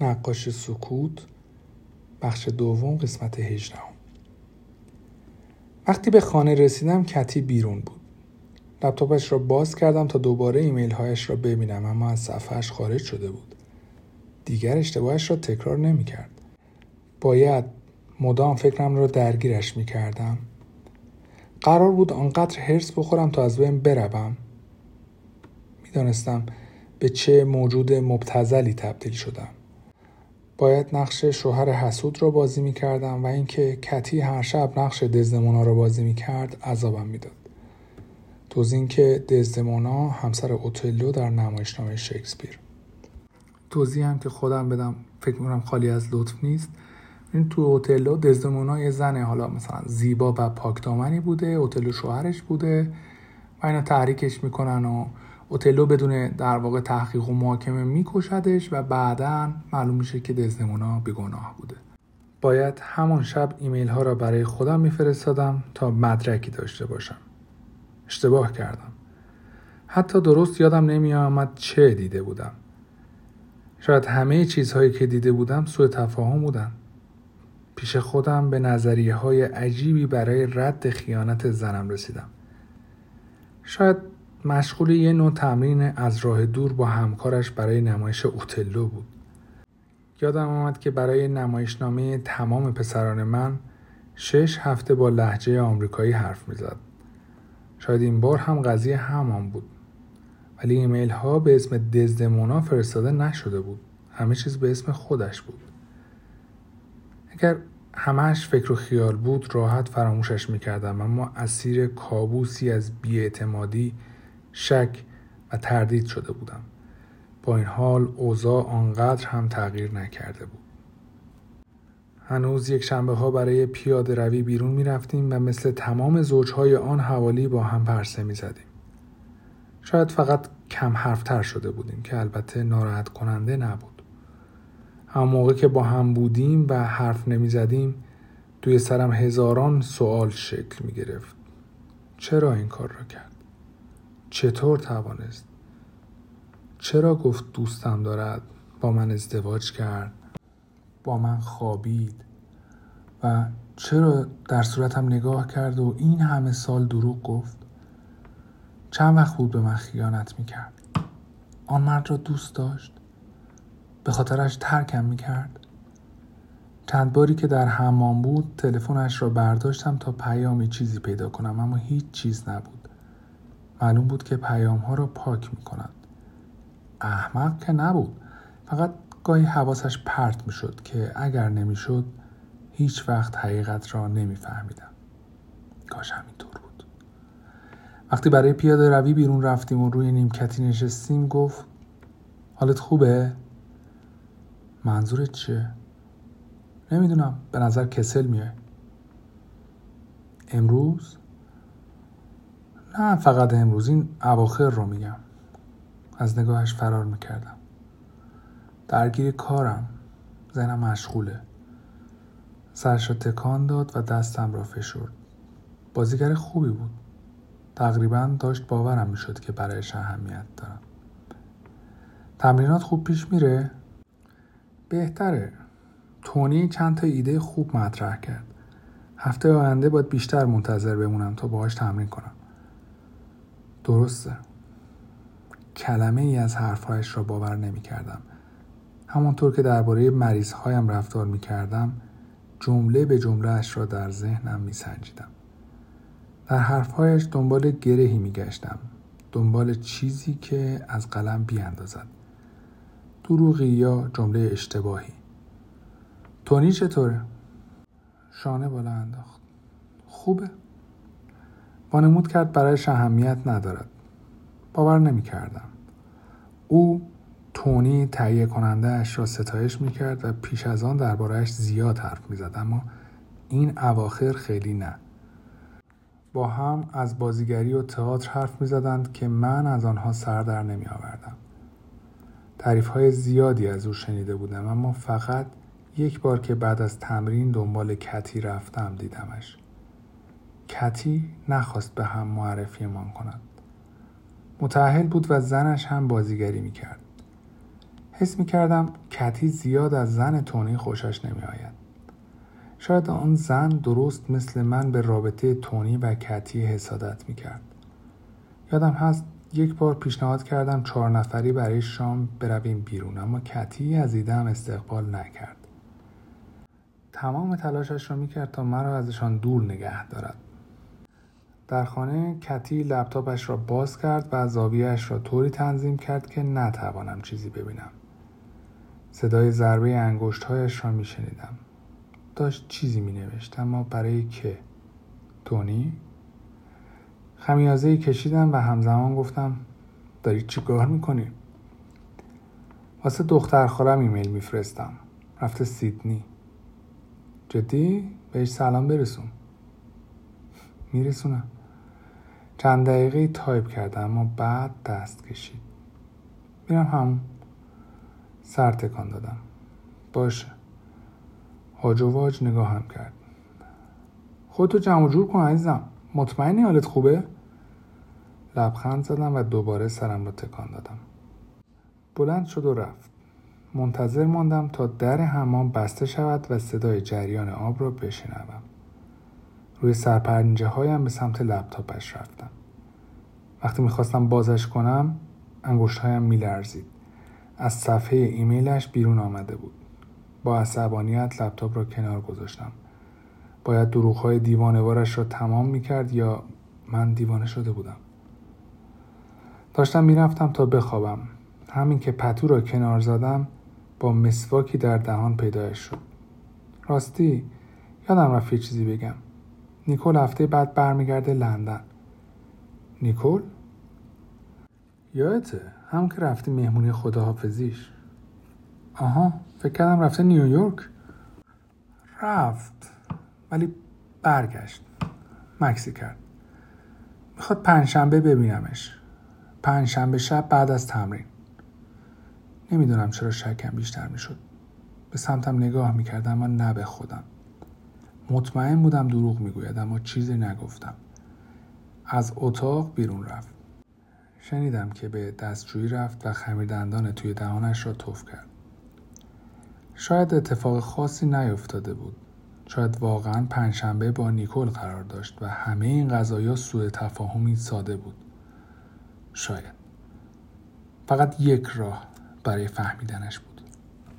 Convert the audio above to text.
نقاش سکوت بخش دوم قسمت هجدهم. وقتی به خانه رسیدم کتی بیرون بود. لپتاپش را باز کردم تا دوباره ایمیل هایش را ببینم اما از صفحهش خارج شده بود. دیگر اشتباهش را تکرار نمی کرد باید مدام فکرم را درگیرش می کردم قرار بود آنقدر هرس بخورم تا از بین بروم. می‌دانستم به چه موجود مبتزلی تبدیل شدم. باید نقش شوهر حسود را بازی می کردم و اینکه کتی هر شب نقش دزدمونا را بازی می کرد عذابم می‌داد. توضیح اینکه دزدمونا همسر اوتلو در نمایشنامه شکسپیر توضیح هم که خودم بدم فکر می‌کنم خالی از لطف نیست این تو اوتلو دزدمونا یه زنه حالا مثلا زیبا و پاکدامنی بوده اوتلو شوهرش بوده و اینا تحریکش می‌کنن و اوتلو بدون در واقع تحقیق و محاکمه میکشدش و بعدا معلوم میشه که دزدمونا بیگناه بوده. باید همان شب ایمیل ها را برای خودم میفرستادم تا مدرکی داشته باشم. اشتباه کردم. حتی درست یادم نمی آمد چه دیده بودم. شاید همه چیزهایی که دیده بودم سوء تفاهم بودن. پیش خودم به نظریه های عجیبی برای رد خیانت زنم رسیدم. شاید مشغول یه نوع تمرین از راه دور با همکارش برای نمایش اوتلو بود. یادم آمد که برای نمایشنامه تمام پسران من شش هفته با لحجه آمریکایی حرف می‌زد. شاید این بار هم قضیه همان بود. ولی ایمیل ها به اسم دزدمونا فرستاده نشده بود. همه چیز به اسم خودش بود. اگر همهش فکر و خیال بود راحت فراموشش می‌کردم اما اسیر کابوسی از بیاعتمادی شک و تردید شده بودم با این حال اوضاع آنقدر هم تغییر نکرده بود هنوز یک شنبه ها برای پیاده روی بیرون می رفتیم و مثل تمام زوجهای آن حوالی با هم پرسه می زدیم. شاید فقط کم حرفتر شده بودیم که البته ناراحت کننده نبود. هم موقع که با هم بودیم و حرف نمی زدیم توی سرم هزاران سوال شکل می گرفت. چرا این کار را کرد؟ چطور توانست؟ چرا گفت دوستم دارد؟ با من ازدواج کرد؟ با من خوابید؟ و چرا در صورتم نگاه کرد و این همه سال دروغ گفت؟ چند وقت بود به من خیانت می‌کرد؟ آن مرد را دوست داشت؟ به خاطرش ترکم می‌کرد؟ چند باری که در حمام بود تلفنش را برداشتم تا پیامی چیزی پیدا کنم اما هیچ چیز نبود معلوم بود که پیام ها را پاک می کند احمق که نبود. فقط گاهی حواسش پرت می شد که اگر نمی شد هیچ وقت حقیقت را نمی فهمیدم کاش همینطور بود. وقتی برای پیاده روی بیرون رفتیم و روی نیمکتی نشستیم گفت حالت خوبه؟ منظورت چیه؟ نمی‌دونم. به نظر کسل میای. امروز؟ نه فقط امروز این اواخر رو میگم. از نگاهش فرار می‌کردم. درگیر کارم. زنم مشغوله. سرش را تکان داد و دستم را فشرد. بازیگر خوبی بود. تقریبا داشت باورم می‌شد که برایش اهمیت دارم. تمرینات خوب پیش میره؟ بهتره. تونی چند تا ایده خوب مطرح کرد. هفته آینده باید بیشتر منتظر بمونم تا باهاش تمرین کنم. درسته کلمه ای از حرفهایش را باور نمی کردم همانطور که درباره مریض هایم رفتار می کردم جمله به جمله اش را در ذهنم می سنجیدم. در حرفهایش دنبال گرهی می گشتم. دنبال چیزی که از قلم بیاندازد. دروغی یا جمله اشتباهی. تونی چطوره؟ شانه بالا انداخت. خوبه. وانمود کرد برایش اهمیت ندارد. باور نمی کردم. او تونی تهیه کننده اش را ستایش می کرد و پیش از آن دربارهش زیاد حرف می زد اما این اواخر خیلی نه. با هم از بازیگری و تئاتر حرف می زدند که من از آنها سر در نمی آوردم. تعریف های زیادی از او شنیده بودم اما فقط یک بار که بعد از تمرین دنبال کتی رفتم دیدمش. کتی نخواست به هم معرفیمان کند. متعهل بود و زنش هم بازیگری می‌کرد. حس می کردم کتی زیاد از زن تونی خوشش نمی آید. شاید آن زن درست مثل من به رابطه تونی و کتی حسادت می کرد. یادم هست یک بار پیشنهاد کردم چهار نفری برای شام برویم بیرون اما کتی از ایدم استقبال نکرد. تمام تلاشش را می‌کرد تا مرا ازشان دور نگه دارد. در خانه کتی لپتاپش را باز کرد و زاویهاش را طوری تنظیم کرد که نتوانم چیزی ببینم. صدای ضربه انگشتهایش را میشنیدم. داشت چیزی می نوشت اما برای که؟ تونی؟ خمیازه کشیدم و همزمان گفتم داری چی کار می‌کنی؟ واسه دختر خواهرم ایمیل میفرستم رفته سیدنی جدی؟ بهش سلام برسون میرسونم چند دقیقه تایپ کردم اما بعد دست کشید. میرم همون سر تکان دادم. باشه. هاج و واج نگاهم کرد. خودتو جمع جور کن عزیزم. مطمئنی حالت خوبه؟ لبخند زدم و دوباره سرم را تکان دادم. بلند شد و رفت. منتظر ماندم تا در حمام بسته شود و صدای جریان آب را بشنوم. روی سرپرنجه هایم به سمت لپتاپش رفتم. وقتی می‌خواستم بازش کنم انگشتهایم میلرزید. از صفحه ایمیلش بیرون آمده بود. با عصبانیت لپتاپ را کنار گذاشتم. باید دروغهای دیوانوارش را تمام می‌کرد یا من دیوانه شده بودم؟ داشتم می‌رفتم تا بخوابم. همین که پتو را کنار زدم با مسواکی در دهان پیدایش شد. راستی یادم رفت چیزی بگم. نیکول هفته بعد برمیگرده لندن. نیکول؟ یادته هم که رفتی مهمونی خداحافظیش. آها فکر کردم رفته نیویورک. رفت ولی برگشت. مکسی کرد. می‌خواد پنجشنبه ببینمش. پنجشنبه شب بعد از تمرین. نمی‌دونم چرا شکم بیشتر می‌شد. به سمتم نگاه می‌کردم اما نه به خودم. مطمئن بودم دروغ می‌گوید اما چیزی نگفتم. از اتاق بیرون رفت. شنیدم که به دستجویی رفت و خمیر دندان توی دهانش را توف کرد. شاید اتفاق خاصی نیفتاده بود. شاید واقعا پنجشنبه با نیکل قرار داشت و همه این قضایا سوء تفاهمی ساده بود. شاید. فقط یک راه برای فهمیدنش بود.